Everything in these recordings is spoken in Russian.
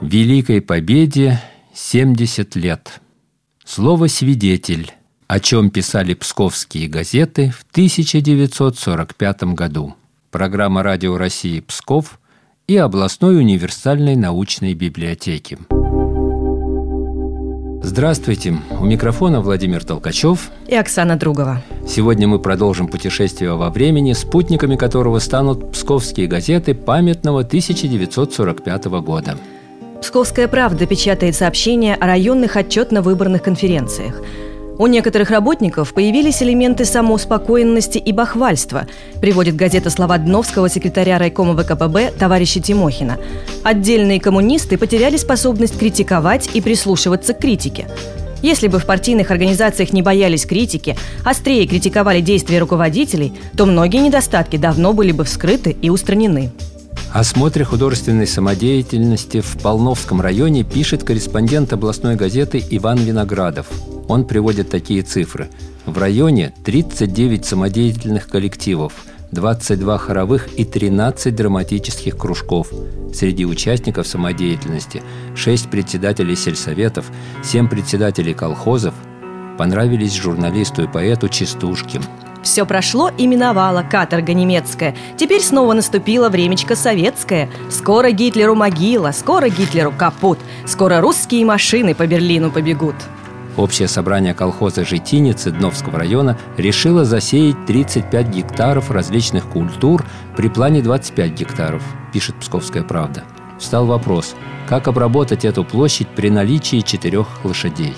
Великой Победе 70 лет. Слово «свидетель», о чем писали псковские газеты в 1945 году. Программа «Радио России Псков» и областной универсальной научной библиотеки. Здравствуйте! У микрофона Владимир Толкачев и Оксана Другова. Сегодня мы продолжим путешествие во времени, спутниками которого станут псковские газеты памятного 1945 года. «Псковская правда» печатает сообщения о районных отчетно-выборных конференциях – у некоторых работников появились элементы самоуспокоенности и бахвальства, приводит газета слова Дновского секретаря райкома ВКПБ товарища Тимохина. Отдельные коммунисты потеряли способность критиковать и прислушиваться к критике. Если бы в партийных организациях не боялись критики, острее критиковали действия руководителей, то многие недостатки давно были бы вскрыты и устранены. О смотре художественной самодеятельности в Полновском районе пишет корреспондент областной газеты Иван Виноградов – он приводит такие цифры. В районе 39 самодеятельных коллективов, 22 хоровых и 13 драматических кружков. Среди участников самодеятельности 6 председателей сельсоветов, 7 председателей колхозов. Понравились журналисту и поэту Чистушкин. Все прошло и миновало каторга немецкая. Теперь снова наступило времечко советское. Скоро Гитлеру могила, скоро Гитлеру капут, скоро русские машины по Берлину побегут. Общее собрание колхоза «Житиницы» Дновского района решило засеять 35 гектаров различных культур при плане 25 гектаров, пишет «Псковская правда». Встал вопрос, как обработать эту площадь при наличии четырех лошадей.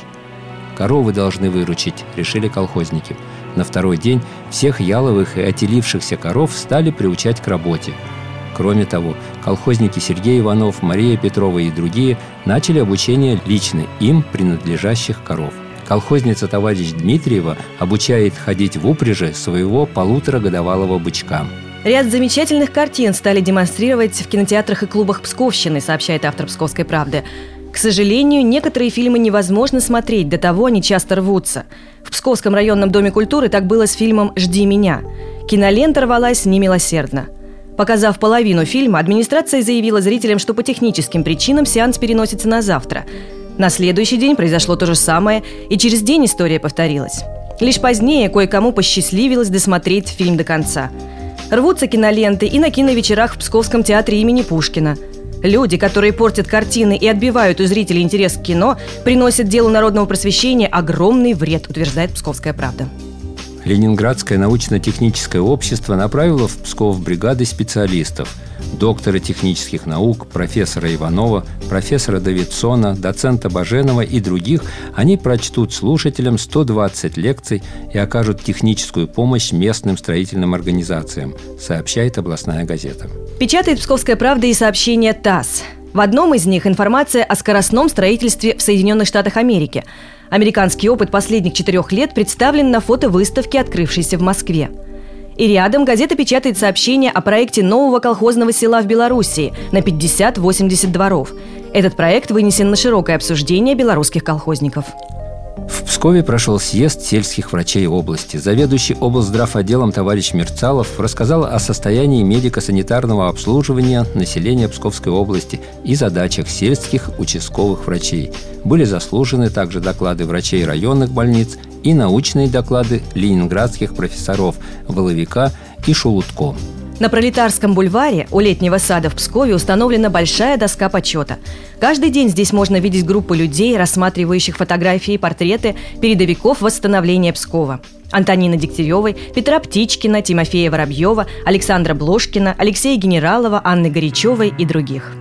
Коровы должны выручить, решили колхозники. На второй день всех яловых и отелившихся коров стали приучать к работе – Кроме того, колхозники Сергей Иванов, Мария Петрова и другие начали обучение лично им принадлежащих коров. Колхозница товарищ Дмитриева обучает ходить в упряжи своего полуторагодовалого бычка. Ряд замечательных картин стали демонстрировать в кинотеатрах и клубах Псковщины, сообщает автор «Псковской правды». К сожалению, некоторые фильмы невозможно смотреть, до того они часто рвутся. В Псковском районном доме культуры так было с фильмом «Жди меня». Кинолента рвалась немилосердно – Показав половину фильма, администрация заявила зрителям, что по техническим причинам сеанс переносится на завтра. На следующий день произошло то же самое, и через день история повторилась. Лишь позднее кое-кому посчастливилось досмотреть фильм до конца. Рвутся киноленты и на киновечерах в Псковском театре имени Пушкина. Люди, которые портят картины и отбивают у зрителей интерес к кино, приносят делу народного просвещения огромный вред, утверждает «Псковская правда». Ленинградское научно-техническое общество направило в Псков бригады специалистов – доктора технических наук, профессора Иванова, профессора Давидсона, доцента Баженова и других, они прочтут слушателям 120 лекций и окажут техническую помощь местным строительным организациям, сообщает областная газета. Печатает «Псковская правда» и сообщение ТАСС. В одном из них информация о скоростном строительстве в Соединенных Штатах Америки – Американский опыт последних четырех лет представлен на фотовыставке, открывшейся в Москве. И рядом газета печатает сообщение о проекте нового колхозного села в Белоруссии на 50-80 дворов. Этот проект вынесен на широкое обсуждение белорусских колхозников. В Пскове прошел съезд сельских врачей области. Заведующий облздрав отделом товарищ Мерцалов рассказал о состоянии медико-санитарного обслуживания населения Псковской области и задачах сельских участковых врачей. Были заслужены также доклады врачей районных больниц и научные доклады ленинградских профессоров Воловика и Шулутко. На Пролетарском бульваре у летнего сада в Пскове установлена большая доска почета. Каждый день здесь можно видеть группы людей, рассматривающих фотографии и портреты передовиков восстановления Пскова. Антонина Дегтяревой, Петра Птичкина, Тимофея Воробьева, Александра Блошкина, Алексея Генералова, Анны Горячевой и других.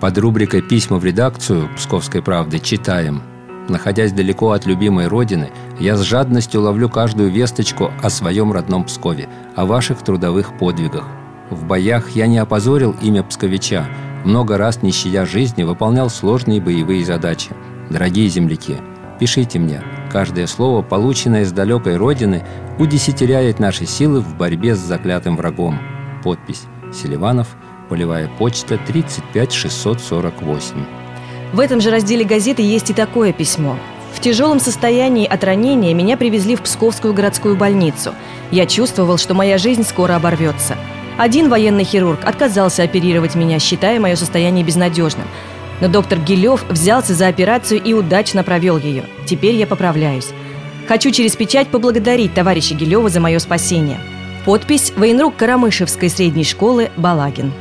Под рубрикой «Письма в редакцию» «Псковской правды» читаем Находясь далеко от любимой родины, я с жадностью ловлю каждую весточку о своем родном Пскове, о ваших трудовых подвигах. В боях я не опозорил имя псковича, много раз, не щадя жизни, выполнял сложные боевые задачи. Дорогие земляки, пишите мне. Каждое слово, полученное с далекой родины, удесятеряет наши силы в борьбе с заклятым врагом. Подпись Селиванов, полевая почта 35648. В этом же разделе газеты есть и такое письмо. В тяжелом состоянии от ранения меня привезли в Псковскую городскую больницу. Я чувствовал, что моя жизнь скоро оборвется. Один военный хирург отказался оперировать меня, считая мое состояние безнадежным. Но доктор Гилев взялся за операцию и удачно провел ее. Теперь я поправляюсь. Хочу через печать поблагодарить товарища Гилева за мое спасение. Подпись «Военрук Карамышевской средней школы Балагин».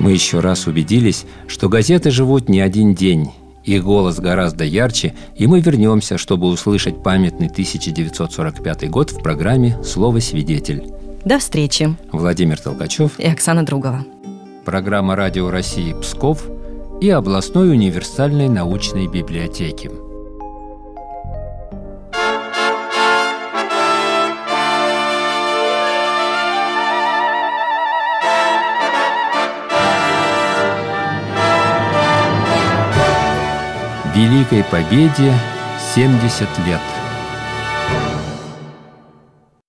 Мы еще раз убедились, что газеты живут не один день. Их голос гораздо ярче, и мы вернемся, чтобы услышать памятный 1945 год в программе «Слово свидетель». До встречи. Владимир Толкачев и Оксана Другова. Программа «Радио России Псков» и областной универсальной научной библиотеки. Великой Победе 70 лет.